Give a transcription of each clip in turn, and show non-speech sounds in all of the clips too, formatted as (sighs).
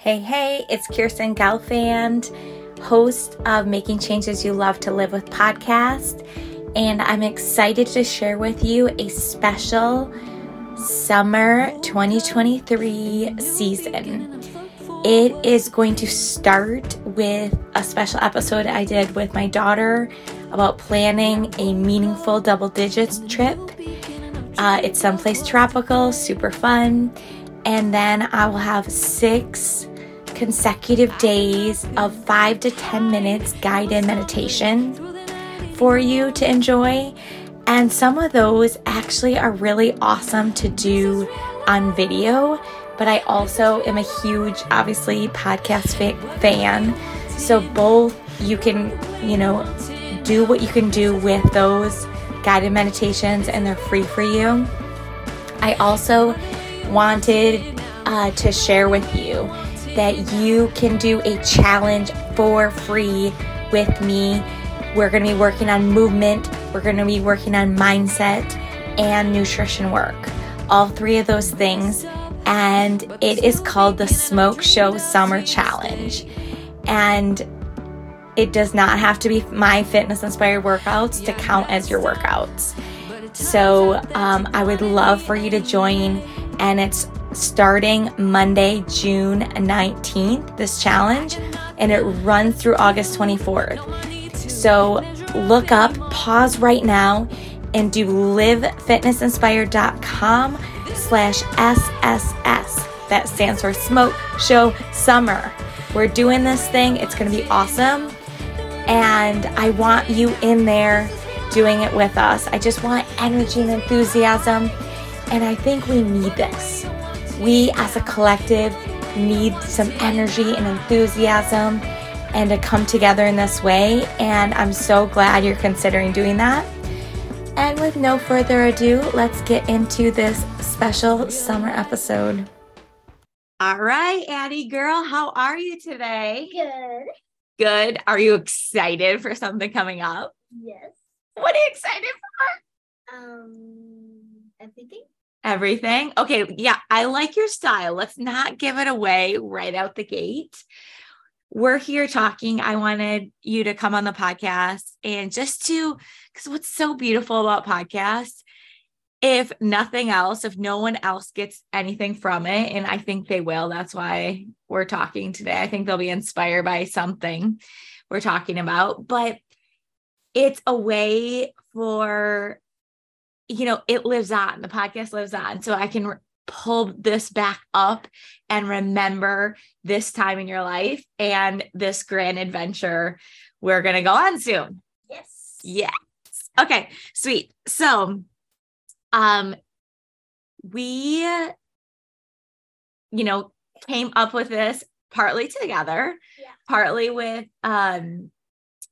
Hey, hey, it's Kirsten Gelfand, host of Making Changes You Love to Live with podcast, and I'm excited to share with you a special summer 2023 season. It is going to start with a special episode I did with my daughter about planning a meaningful double digits trip. Uh, it's someplace tropical, super fun. And then I will have six consecutive days of five to 10 minutes guided meditation for you to enjoy. And some of those actually are really awesome to do on video. But I also am a huge, obviously, podcast fan. So both you can, you know, do what you can do with those guided meditations and they're free for you. I also wanted uh, to share with you that you can do a challenge for free with me. We're going to be working on movement, we're going to be working on mindset and nutrition work. All three of those things. And it is called the Smoke Show Summer Challenge. And it does not have to be my fitness inspired workouts to count as your workouts. So um, I would love for you to join, and it's starting Monday, June 19th, this challenge, and it runs through August 24th. So look up, pause right now, and do livefitnessinspired.com slash SSS. That stands for Smoke Show Summer. We're doing this thing. It's going to be awesome. And I want you in there doing it with us. I just want energy and enthusiasm. And I think we need this we as a collective need some energy and enthusiasm and to come together in this way. And I'm so glad you're considering doing that. And with no further ado, let's get into this special summer episode. All right, Addie girl, how are you today? Good. Good. Are you excited for something coming up? Yes. What are you excited for? Um, everything. Everything. Okay. Yeah. I like your style. Let's not give it away right out the gate. We're here talking. I wanted you to come on the podcast and just to, because what's so beautiful about podcasts, if nothing else, if no one else gets anything from it, and I think they will, that's why we're talking today. I think they'll be inspired by something we're talking about, but it's a way for you know, it lives on, the podcast lives on. So I can re- pull this back up and remember this time in your life and this grand adventure we're going to go on soon. Yes. Yes. Okay, sweet. So, um, we, you know, came up with this partly together, yeah. partly with um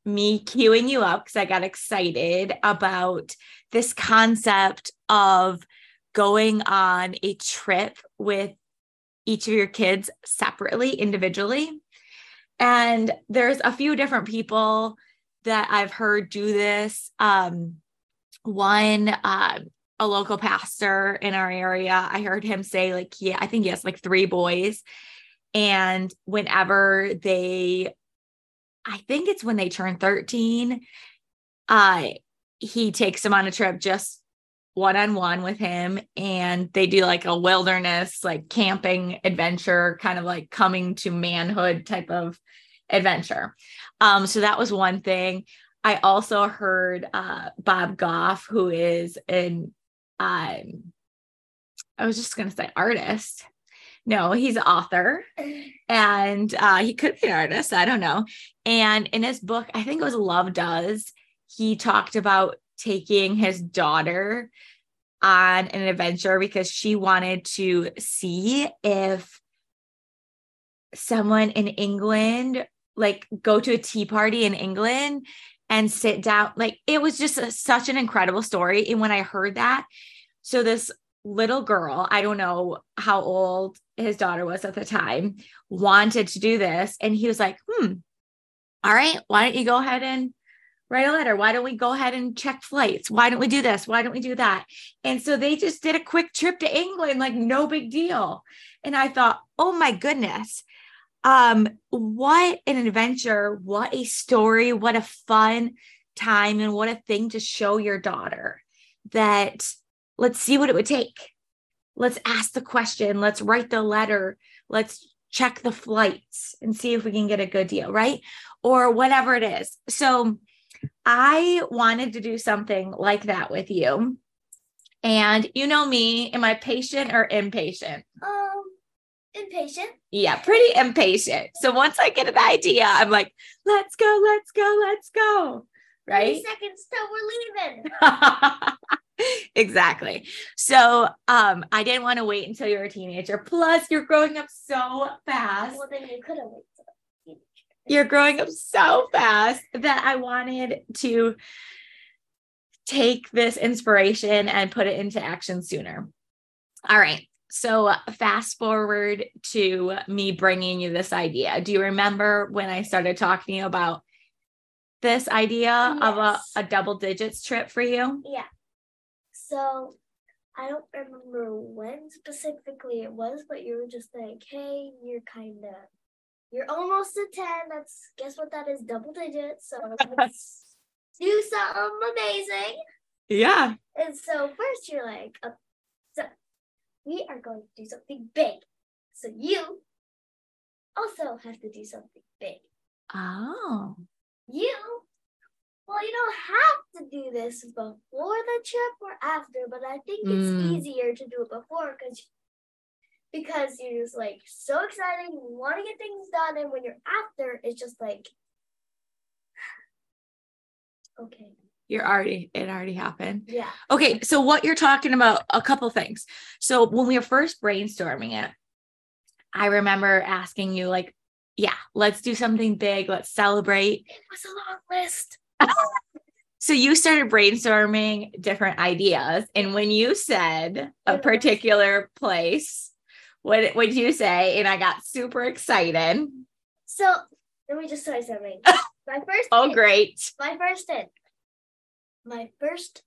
me queuing you up because I got excited about this concept of going on a trip with each of your kids separately, individually. And there's a few different people that I've heard do this. Um, one, uh, a local pastor in our area, I heard him say, like, yeah, I think he has like three boys. And whenever they I think it's when they turn 13. Uh, he takes them on a trip just one on one with him, and they do like a wilderness, like camping adventure, kind of like coming to manhood type of adventure. Um, so that was one thing. I also heard uh, Bob Goff, who is an um, I was just going to say artist. No, he's an author and uh, he could be an artist. I don't know. And in his book, I think it was Love Does, he talked about taking his daughter on an adventure because she wanted to see if someone in England, like go to a tea party in England and sit down. Like it was just a, such an incredible story. And when I heard that, so this little girl, I don't know how old his daughter was at the time, wanted to do this. And he was like, hmm, all right, why don't you go ahead and write a letter? Why don't we go ahead and check flights? Why don't we do this? Why don't we do that? And so they just did a quick trip to England, like no big deal. And I thought, oh my goodness. um, what an adventure, what a story, what a fun time, and what a thing to show your daughter that let's see what it would take. Let's ask the question, let's write the letter, let's check the flights and see if we can get a good deal, right? Or whatever it is. So I wanted to do something like that with you. And you know me, am I patient or impatient? Um, impatient. Yeah, pretty impatient. So once I get an idea, I'm like, let's go, let's go, let's go. Right? Three seconds till we're leaving. (laughs) (laughs) exactly. So um I didn't want to wait until you were a teenager. Plus, you're growing up so fast. Well, then you could have waited. You're growing up so fast that I wanted to take this inspiration and put it into action sooner. All right. So, fast forward to me bringing you this idea. Do you remember when I started talking to you about this idea of a, a double digits trip for you? Yeah. So I don't remember when specifically it was, but you were just like, hey, you're kind of, you're almost a 10. That's, guess what that is? Double digits. So (laughs) let's do something amazing. Yeah. And so first you're like, uh, so we are going to do something big. So you also have to do something big. Oh. You, well, you don't have to do this before the trip or after, but I think it's Mm. easier to do it before because because you're just like so excited, you want to get things done, and when you're after, it's just like, (sighs) okay, You're already, it already happened. yeah, Okay, so what you're talking about, a couple things. So when we were first brainstorming it, I remember asking you, like, yeah, let's do something big, let's celebrate. it was a long list. (laughs) So you started brainstorming different ideas. And when you said a particular place, what would you say? And I got super excited. So let me just tell you something. (laughs) My first, Oh, hit- great. my first hit, my first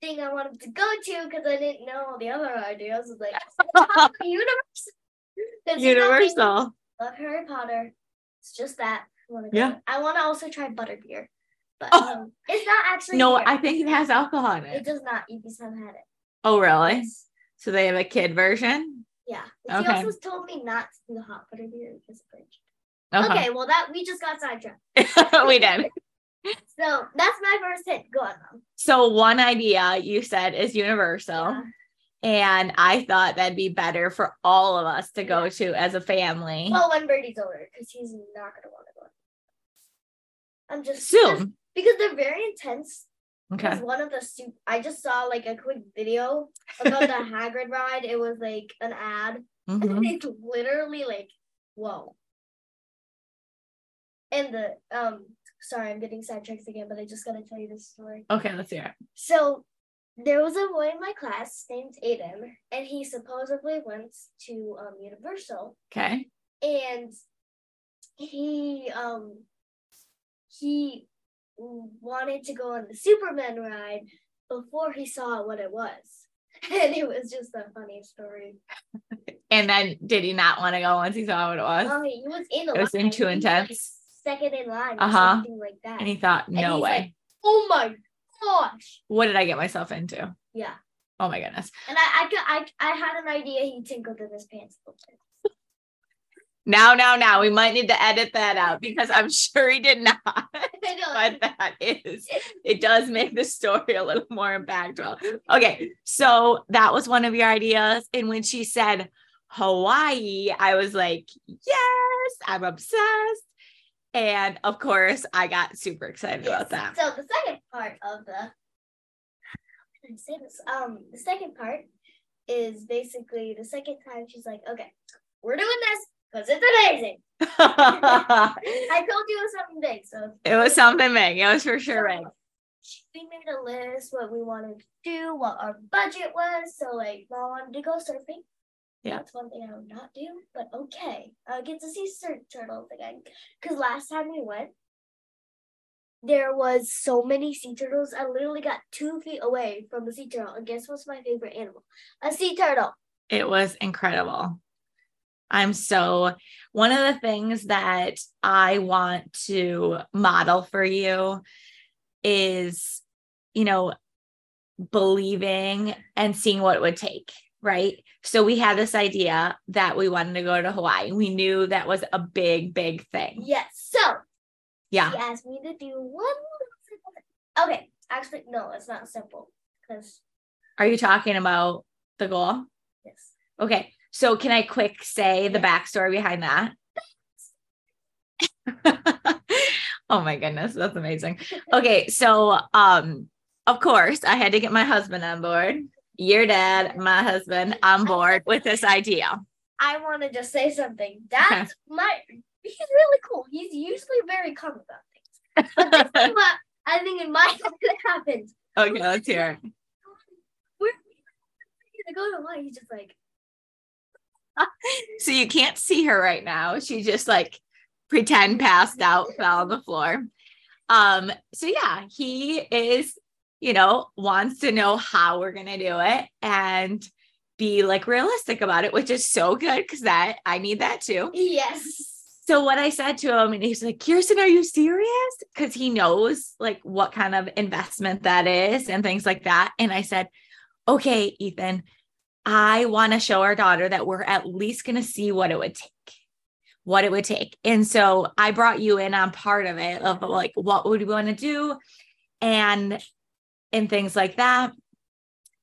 thing I wanted to go to because I didn't know all the other ideas was like (laughs) universe. 'Cause you know Universal. love Harry Potter. It's just that. I wanna go. Yeah. I want to also try butterbeer, but Oh. um, it's not actually. No, here. I think it has alcohol in it it. does not. You just haven't had it. Oh, really? So they have a kid version? Yeah. Okay. He also told me not to do the hot butterbeer because of fridge. Okay. Okay, well that we just got sidetracked. (laughs) we did. So that's my first hit. Go on, mom. So one idea you said is universal. Yeah. And I thought that'd be better for all of us to go to as a family Well, when Birdie's older, because he's not gonna want to go. I'm just soon. Because they're very intense. Okay. Because one of the soup, I just saw like a quick video about the (laughs) Hagrid ride. It was like an ad, Mhm. and it's literally like, whoa. And the um, sorry, I'm getting sidetracked again, but I just gotta tell you this story. Okay, let's hear it. So there was a boy in my class named Aiden, and he supposedly went to um, Universal, Okay. and he um he wanted to go on the Superman ride before he saw what it was. (laughs) And it was just a funny story. And then did he not want to go once he saw what it was? Oh, he was in the It was line. in too was, like, intense? second in line Uh-huh. something like that. and he thought, no way. like- oh my gosh. what did I get myself into? Yeah. Oh my goodness. And I I, I, I had an idea he tinkled in his pants a little bit. Now, now, now, we might need to edit that out because I'm sure he did not. (laughs) But (laughs) that is it does make the story a little more impactful. Okay, so that was one of your ideas. And when she said Hawaii, I was like, yes, I'm obsessed. And of course, I got super excited about that. So the second part of the how can I say this? Um, the second part is basically the second time she's like, okay, we're doing this because it's amazing. I told you it was something big, so it was something big. It was for sure big. we made a list what we wanted to do, what our budget was. So like, mom wanted to go surfing. Yeah. That's one thing I would not do, but okay. I get to see surf turtles again. Because last time we went, there was so many sea turtles. I literally got two feet away from the sea turtle. And guess what's my favorite animal? A sea turtle. It was incredible. I'm so one of the things that I want to model for you is, you know, believing and seeing what it would take, right? So we had this idea that we wanted to go to Hawaii. We knew that was a big, big thing. Yes. So Yeah. he asked me to do one simple thing. Okay. Actually, no, it's not simple. Because Are you talking about the goal? yes. Okay. So can I quick say the backstory behind that? (laughs) oh my goodness, that's amazing. Okay, so um of course I had to get my husband on board. Your dad, my husband on board with this idea. I want to just say something. That's my. He's really cool. He's usually very calm about things. But this is (laughs) what I think in my head happened. okay, let's hear it. We're going to go to Hawaii. He's just like, (laughs) So you can't see her right now. She just like pretend passed out, fell on the floor. Um, so yeah, he is, you know, wants to know how we're gonna do it and be like realistic about it, which is so good because that I need that too. yes. So what I said to him, and he's like, Kirsten, are you serious? Because he knows like what kind of investment that is and things like that. And I said, okay, Ethan, I want to show our daughter that we're at least going to see what it would take, what it would take. And so I brought you in on part of it of like, what would we want to do? And, and things like that.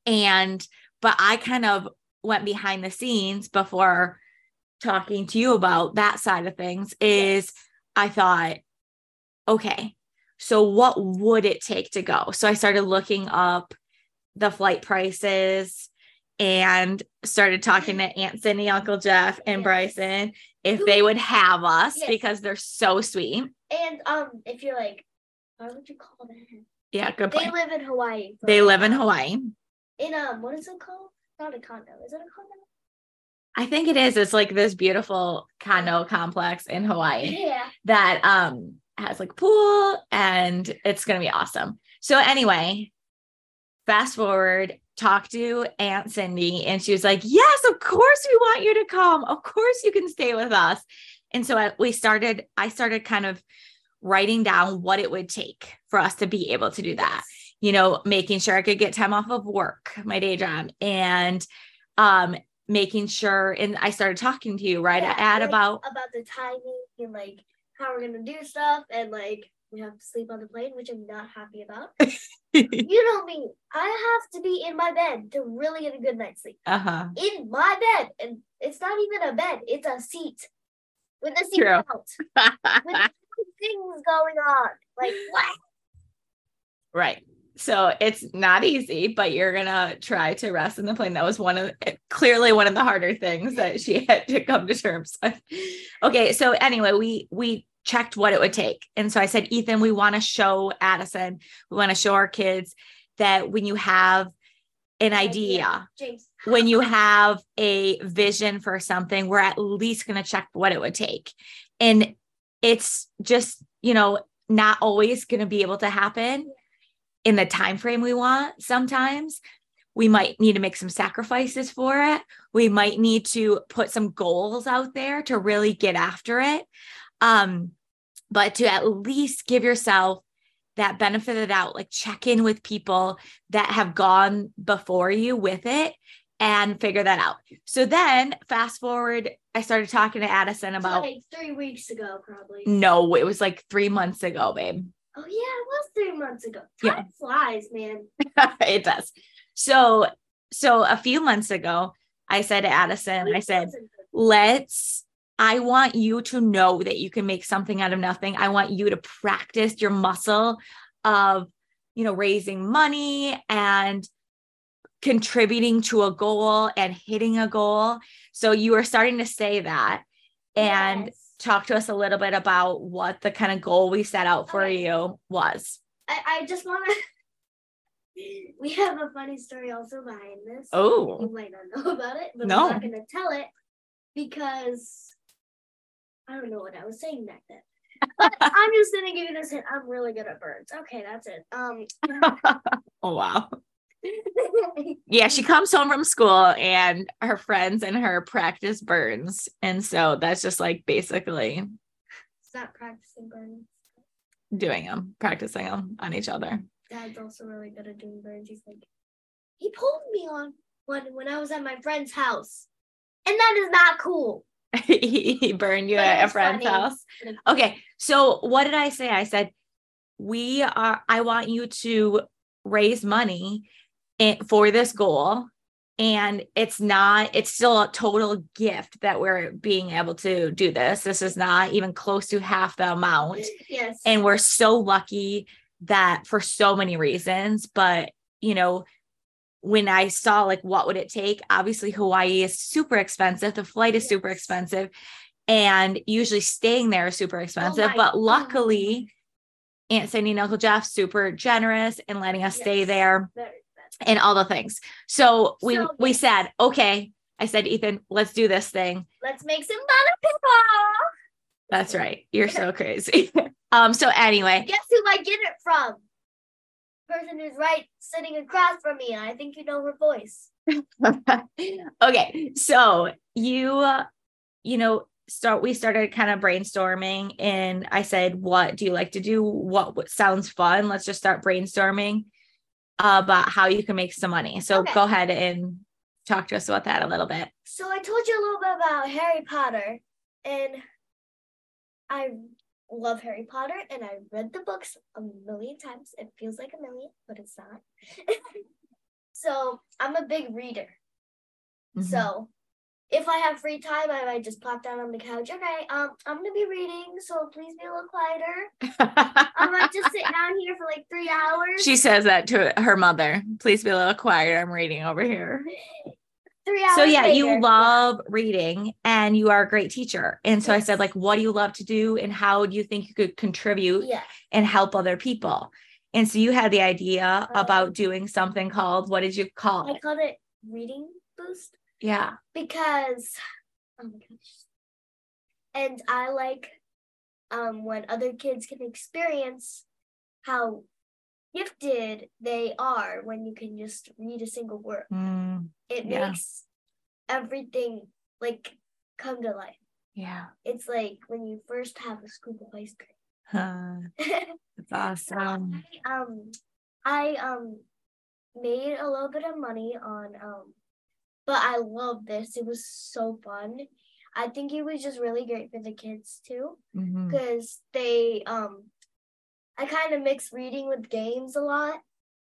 And, but I kind of went behind the scenes before talking to you about that side of things is I thought, okay, so what would it take to go? So I started looking up the flight prices and started talking to Aunt Cindy, Uncle Jeff, and. Bryson if they would have us Yes. because they're so sweet. And um, if you're like, what would you call that? Yeah, good They point. live in Hawaii. They live in Hawaii. In um, what is it called? Not a condo. Is it a condo? I think it is. It's like this beautiful condo complex in Hawaii. (laughs) Yeah. that um has like pool and it's gonna be awesome. So anyway, fast forward, talk to Aunt Cindy, and she was like, Yes, of course we want you to come. Of course you can stay with us. And so I, we started, I started kind of writing down what it would take for us to be able to do that. You know, making sure I could get time off of work, my day job, and um making sure and I started talking to you right Yeah, at like, about about the timing and like how we're gonna do stuff and like we have to sleep on the plane, which I'm not happy about. (laughs) you know me, I have to be in my bed to really get a good night's sleep. uh-huh. In my bed, and it's not even a bed; it's a seat with the seat True. out, with (laughs) things going on. Like what? Right. So it's not easy, but you're gonna try to rest in the plane. That was one of clearly one of the harder things that she (laughs) had to come to terms with. Okay, so anyway, we we checked what it would take. And so I said, Ethan, we want to show Addison, we want to show our kids that when you have an idea, James. when you have a vision for something, we're at least going to check what it would take. And it's just, you know, not always going to be able to happen in the time frame we want sometimes. We might need to make some sacrifices for it. We might need to put some goals out there to really get after it. Um, but to at least give yourself that benefit of the doubt, like check in with people that have gone before you with it and figure that out. So then fast forward, I started talking to Addison about like three weeks ago, probably. no, it was like three months ago, babe. Oh yeah, it was three months ago. Yeah. Time flies, man. (laughs) it does. So, so a few months ago, I said to Addison, I said, let's, I want you to know that you can make something out of nothing. I want you to practice your muscle of, you know, raising money and contributing to a goal and hitting a goal. So you are starting to say that and Yes. talk to us a little bit about what the kind of goal we set out for Okay. you was. I, I just want to. (laughs) we have a funny story also behind this. Oh, You might not know about it, but No. I'm not going to tell it because I don't know what I was saying back then. But I'm just going to give you this hint. I'm really good at birds. Okay, that's it. Um, (laughs) oh wow. (laughs) yeah, she comes home from school and her friends and her practice burns. And so that's just like basically Stop practicing burns. doing them, practicing them on each other. Dad's also really good at doing burns. He's like, he pulled me on one when I was at my friend's house. And that is not cool. (laughs) he burned you But at a friend's funny. house. Okay. So what did I say? I said, we are, I want you to raise money in, for this goal. And it's not, it's still a total gift that we're being able to do this. This is not even close to half the amount. Yes. And we're so lucky that for so many reasons. But, you know, when I saw like what would it take, obviously Hawaii is super expensive. The flight is super expensive. And usually staying there is super expensive. Oh but God. luckily, Aunt Cindy and Uncle Jeff super generous in letting us stay there and all the things. So we So, we yes. said, okay. I said, Ethan, let's do this thing. Let's make some butter. That's right. You're so (laughs) crazy. (laughs) um, so anyway, Guess who I get it from? Person who's right sitting across from me. I think you know her voice. (laughs) okay so you uh, you know start we started kind of brainstorming and i said what do you like to do what, what sounds fun let's just start brainstorming about how you can make some money so Okay. go ahead and talk to us about that a little bit So I told you a little bit about Harry Potter, and I love Harry Potter, and I read the books a million times. It feels like a million, but it's not. (laughs) so I'm a big reader. Mhm. So if I have free time, I might just plop down on the couch. Okay, um, I'm gonna be reading, so please be a little quieter. (laughs) I might just sit down here for like three hours. she says that to her mother please be a little quieter i'm reading over here (laughs) three hours. so yeah you later. love reading and you are a great teacher and so i said like what do you love to do and how do you think you could contribute Yeah. and help other people. And so you had the idea Um, about doing something called what did you call I it? called it reading boost. Yeah. because oh my gosh and i like um when other kids can experience how gifted they are when you can just read a single word. Mm, it Yeah. makes everything like come to life. Yeah. it's like when you first have a scoop of ice Huh, cream (laughs) that's awesome. I, um i um made a little bit of money on um but i love this. It was so fun. I think it was just really great for the kids too. Because they um i kind of mix reading with games a lot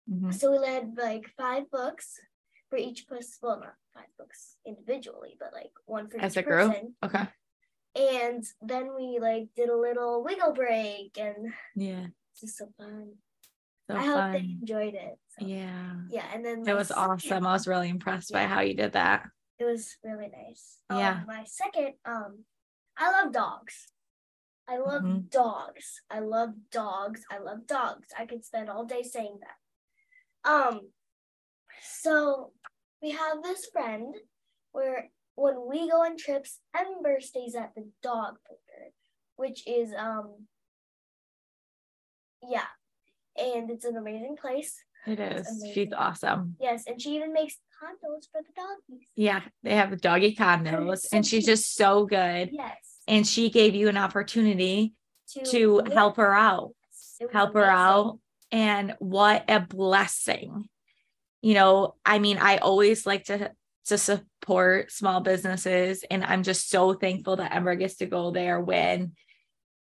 Mhm. so we had like five books for each person well not five books individually but like one for As each a group? person Okay. and then we like did a little wiggle break and Yeah. it's just so fun So i hope they enjoyed it so, Yeah. yeah and then It was awesome. I was really impressed by how you did that. it was really nice Yeah. um, my second um i love dogs i love Mhm. dogs i love dogs i love dogs i could spend all day saying that um so we have this friend where when we go on trips ember stays at the dog picture which is um yeah and it's an amazing place It is. She's awesome. yes and she even makes condos for the doggies Yeah. They have doggy condos and she's just so good. yes And she gave you an opportunity to, to help her out. help her out and what a blessing you know i mean i always like to to support small businesses and i'm just so thankful that ember gets to go there when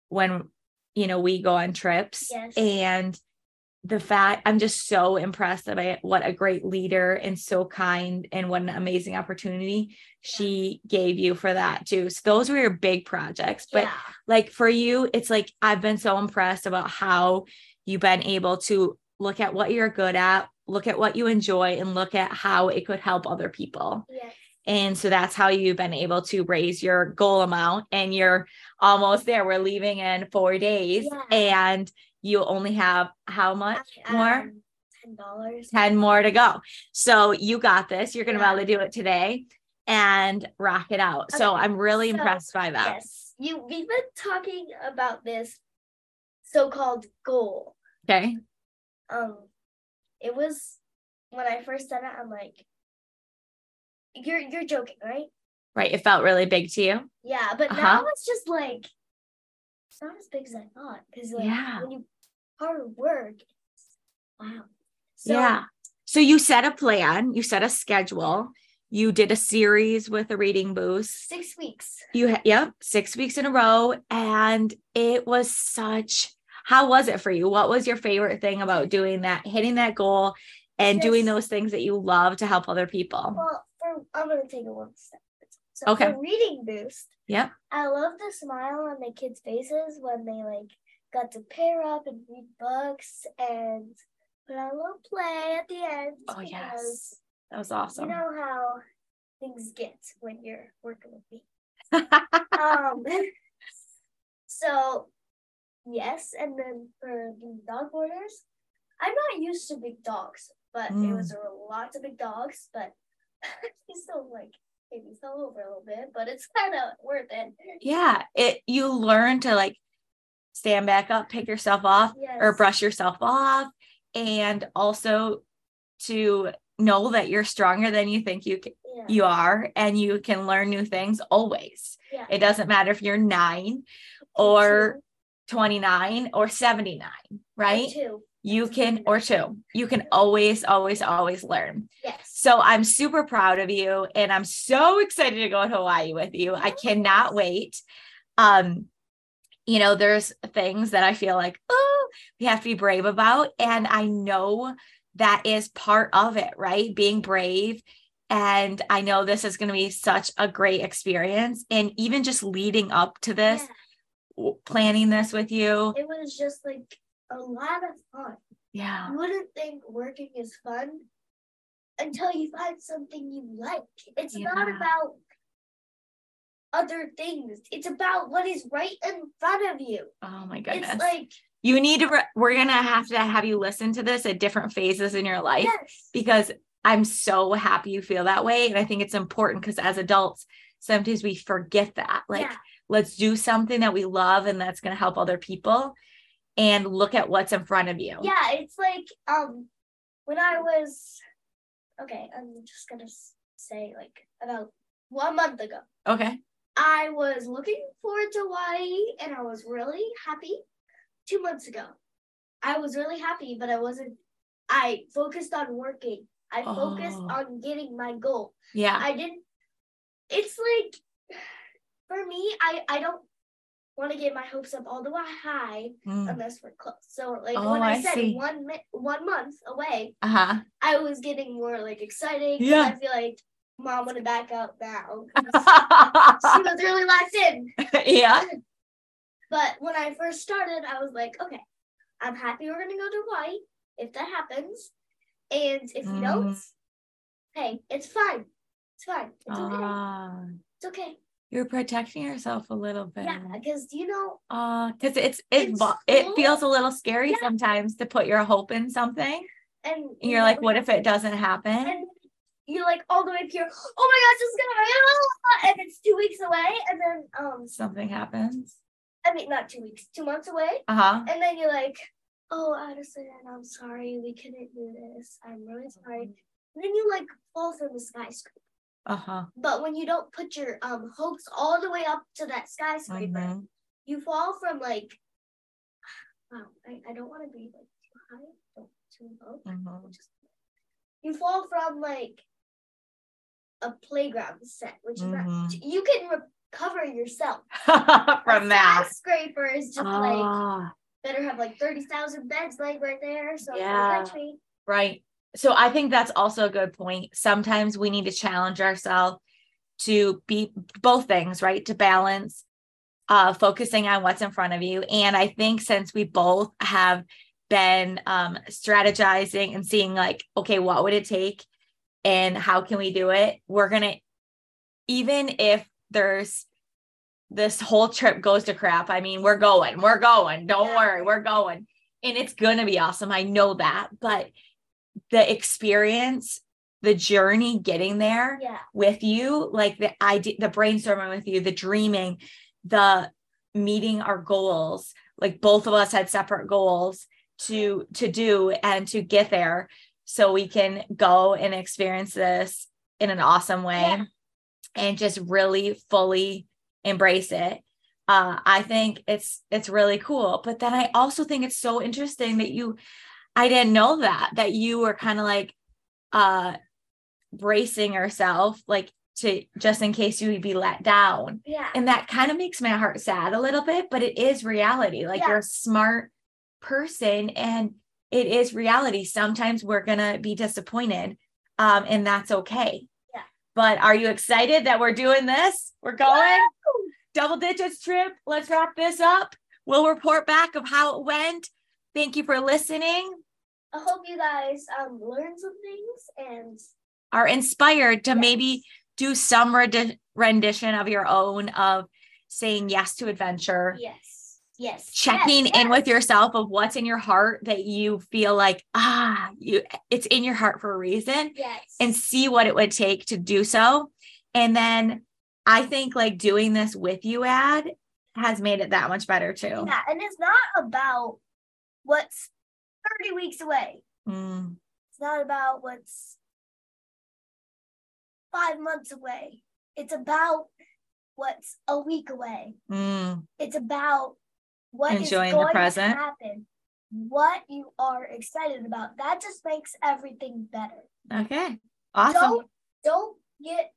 when you know we go on trips Yes. and the fact i'm just so impressed by what a great leader and so kind and what an amazing opportunity she gave you for that too so those were your big projects but yeah. like for you it's like i've been so impressed about how you've been able to look at what you're good at look at what you enjoy and look at how it could help other people Yes. and so that's how you've been able to raise your goal amount and you're almost there we're leaving in four days Yeah. and you only have how much I- more um, Ten dollars. 10 more to go so you got this you're gonna Yeah. be able to do it today and rock it out so i'm really so, impressed by that Yes. You we've been talking about this so-called goal. okay Um, it was when I first said it, I'm like, you're you're joking, right? Right. It felt really big to you. Yeah, but Uh-huh. now it's just like it's not as big as I thought because like Yeah. when you hard work, wow. So, yeah. So you set a plan, you set a schedule, you did a series with a reading boost. Six weeks. You ha- yep, 6 weeks in a row and it was such how was it for you? What was your favorite thing about doing that, hitting that goal and doing those things that you love to help other people? Well, for I'm gonna take it one step. So Okay. reading boost, Yep. I love the smile on the kids' faces when they like got to pair up and read books and put on a little play at the end. Oh because yes. That was awesome. You know how things get when you're working with me. (laughs) Um (laughs) so yes, and then for the dog boarders, I'm not used to big dogs, but it was a lots of big dogs, but (laughs) he still like maybe fell over a little bit, but it's kind of worth it. yeah, it you learn to like stand back up, pick yourself off Yes. or brush yourself off and also to know that you're stronger than you think you c- Yeah. you are and you can learn new things always. yeah. It doesn't matter if you're 9 or 29 or 79, right? Two. You can or 2. You can always always always learn. Yes. So I'm super proud of you and I'm so excited to go to Hawaii with you. I cannot wait. Um you know, there's things that I feel like, oh, we have to be brave about and I know that is part of it, right? Being brave and I know this is going to be such a great experience and even just leading up to this, Yeah. planning this with you. It was just like a lot of fun. Yeah. You wouldn't think working is fun until you find something you like. It's not about other things. It's about what is right in front of you. Oh my goodness. It's like you need to, re- we're going to have to have you listen to this at different phases in your life. yes. because I'm so happy you feel that way. And I think it's important because as adults, sometimes we forget that. Like, Yeah. let's do something that we love and that's going to help other people and look at what's in front of you. Yeah, it's like um when I was okay, I'm just gonna say like about one month ago. Okay. I was looking forward to Hawaii and I was really happy. Two months ago, I was really happy, but I wasn't. I focused on working. I focused Oh. on getting my goal. Yeah. I didn't. It's like for me, I I don't want to get my hopes up all the way high Mm. unless we're close. So like Oh, when I, I said see. one one month away, Uh huh. I was getting more like excited. Yeah. I feel like mom want to back out now. (laughs) was really locked in. (laughs) yeah. But when I first started, I was like, okay, I'm happy we're gonna go to Hawaii if that happens, and if we don't, Mhm. hey, it's fine. It's fine. It's okay. Ah, It's okay. you're protecting yourself a little bit. Yeah, because you know, Uh, because it's it vo- it feels a little scary Yeah. sometimes to put your hope in something. and And you you're like, what if it doesn't happen? And you're like all the way up here. Oh my gosh, it's gonna and it's two weeks away, and then um, Something happens. I mean not two weeks, two months away, Uh huh. and then you're like, oh Addison, I'm sorry, we couldn't do this. I'm really sorry. And then you like fall from the skyscraper. Uh huh. But when you don't put your um hopes all the way up to that skyscraper, Mhm. you fall from like wow, I, I don't want to be like too high, don't too low. Mhm. Just you fall from like a playground set, which is not Mhm. you can recover yourself. (laughs) From that. skyscraper is just like Ah, better have like thirty thousand beds like right there. So Yeah. don't touch me. right. So I think that's also a good point. Sometimes we need to challenge ourselves to be both things, right? To balance uh focusing on what's in front of you. And I think since we both have been um strategizing and seeing like, okay, what would it take and how can we do it? We're gonna even if there's this whole trip goes to crap. I mean, we're going, we're going. Don't Yeah. worry, we're going. And it's going to be awesome. I know that. But the experience, the journey getting there Yeah. with you, like the idea, the brainstorming with you, the dreaming, the meeting our goals, like both of us had separate goals to to do and to get there so we can go and experience this in an awesome way Yeah. and just really fully embrace it. Uh, I think it's it's really cool. But then I also think it's so interesting that you I didn't know that that you were kind of like uh bracing yourself like to just in case you would be let down. Yeah. And that kind of makes my heart sad a little bit, but it is reality. Like Yeah. you're a smart person and it is reality. Sometimes we're going to be disappointed um and that's okay. Yeah. But are you excited that we're doing this? We're going double digits trip. Let's wrap this up. We'll report back of how it went. Thank you for listening. I hope you guys um learned some things and Are inspired to Yes. maybe do some rendi- rendition of your own of saying yes to adventure. yes, yes, checking yes, in with yourself of what's in your heart that you feel like ah you it's in your heart for a reason Yes. and see what it would take to do so and then i think like doing this with you ad has made it that much better too yeah, and it's not about what's 30 weeks away. Mm, It's not about what's five months away. It's about what's a week away. mm. It's about what Enjoying the present. What you are excited about. That just makes everything better. okay awesome Don't don't get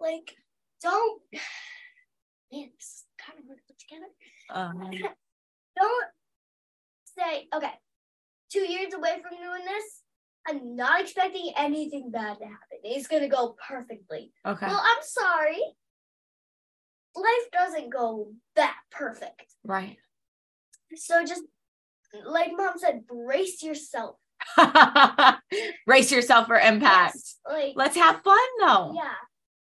like don't (sighs) man, this is kind of hard to put together. Um, (laughs) Don't say, okay, two years away from doing this, I'm not expecting anything bad to happen. It's gonna go perfectly. okay Well, I'm sorry. Life doesn't go that perfect. right So just like mom said, brace yourself. (laughs) brace yourself for impact Yes, Like let's have fun though yeah.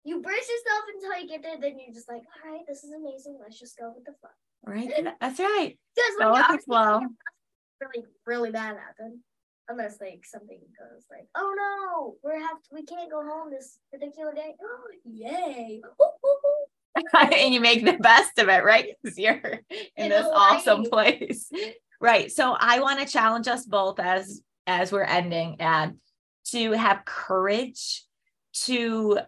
You brace yourself until you get there, then you're just like, all right, this is amazing. Let's just go with the flow. right (laughs) that's right Because Go with you're the flow. really, really bad happen. Unless like something goes like, oh no, we have to, we can't go home this particular day. Oh (gasps) yay! Woo, woo, woo. (laughs) and you make the best of it, right? (laughs) Because you're in In this awesome (laughs) place. Right. So I want to challenge us both as as we're ending and to have courage to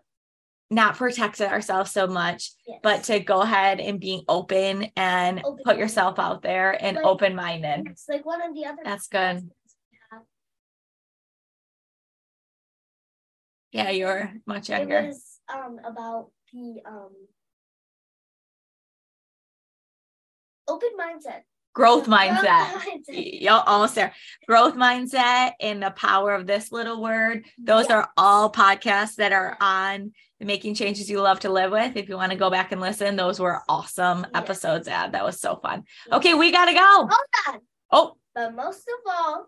not protect ourselves so much, Yes. but to go ahead and being open and put Open-minded. yourself out there and Like- open-minded. It's like one of the other. That's good. podcasts we have, Yeah, you're much younger. It was um about the um open mindset. Growth mindset. (laughs) mindset. Y'all almost there. Growth mindset and the power of this little word. Those Yes. are all podcasts that are on the Making Changes You Love to Live With. If you want to go back and listen, those were awesome Yes. episodes. Ad that was so fun. Okay, we gotta go. Hold on. Oh, But most of all,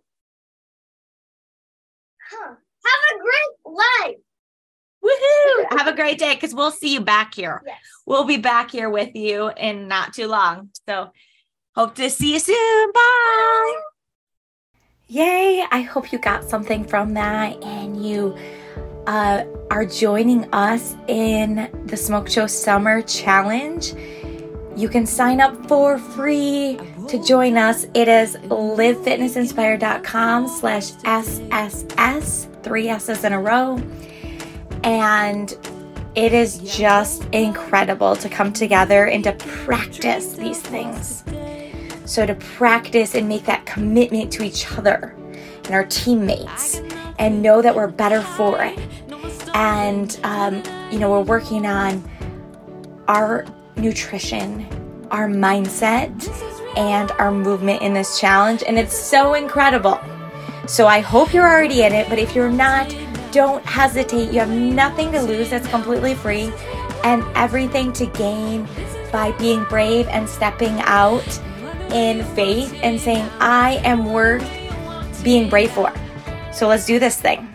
huh? Have a great life. Woohoo! (laughs) Have a great day because we'll see you back here. Yes. We'll be back here with you in not too long. So hope to see you soon. Bye. Yay! I hope you got something from that and you uh, are joining us in the Smoke Show Summer Challenge. You can sign up for free to join us. It is livefitnessinspired.com slash SSS, three S's in a row. And it is just incredible to come together and to practice these things. So, to practice and make that commitment to each other and our teammates and know that we're better for it. And, um, you know, we're working on our nutrition, our mindset, and our movement in this challenge. And it's so incredible. So I hope you're already in it, but if you're not, don't hesitate. You have nothing to lose, that's completely free, and everything to gain by being brave and stepping out in faith and saying, I am worth being brave for. So let's do this thing.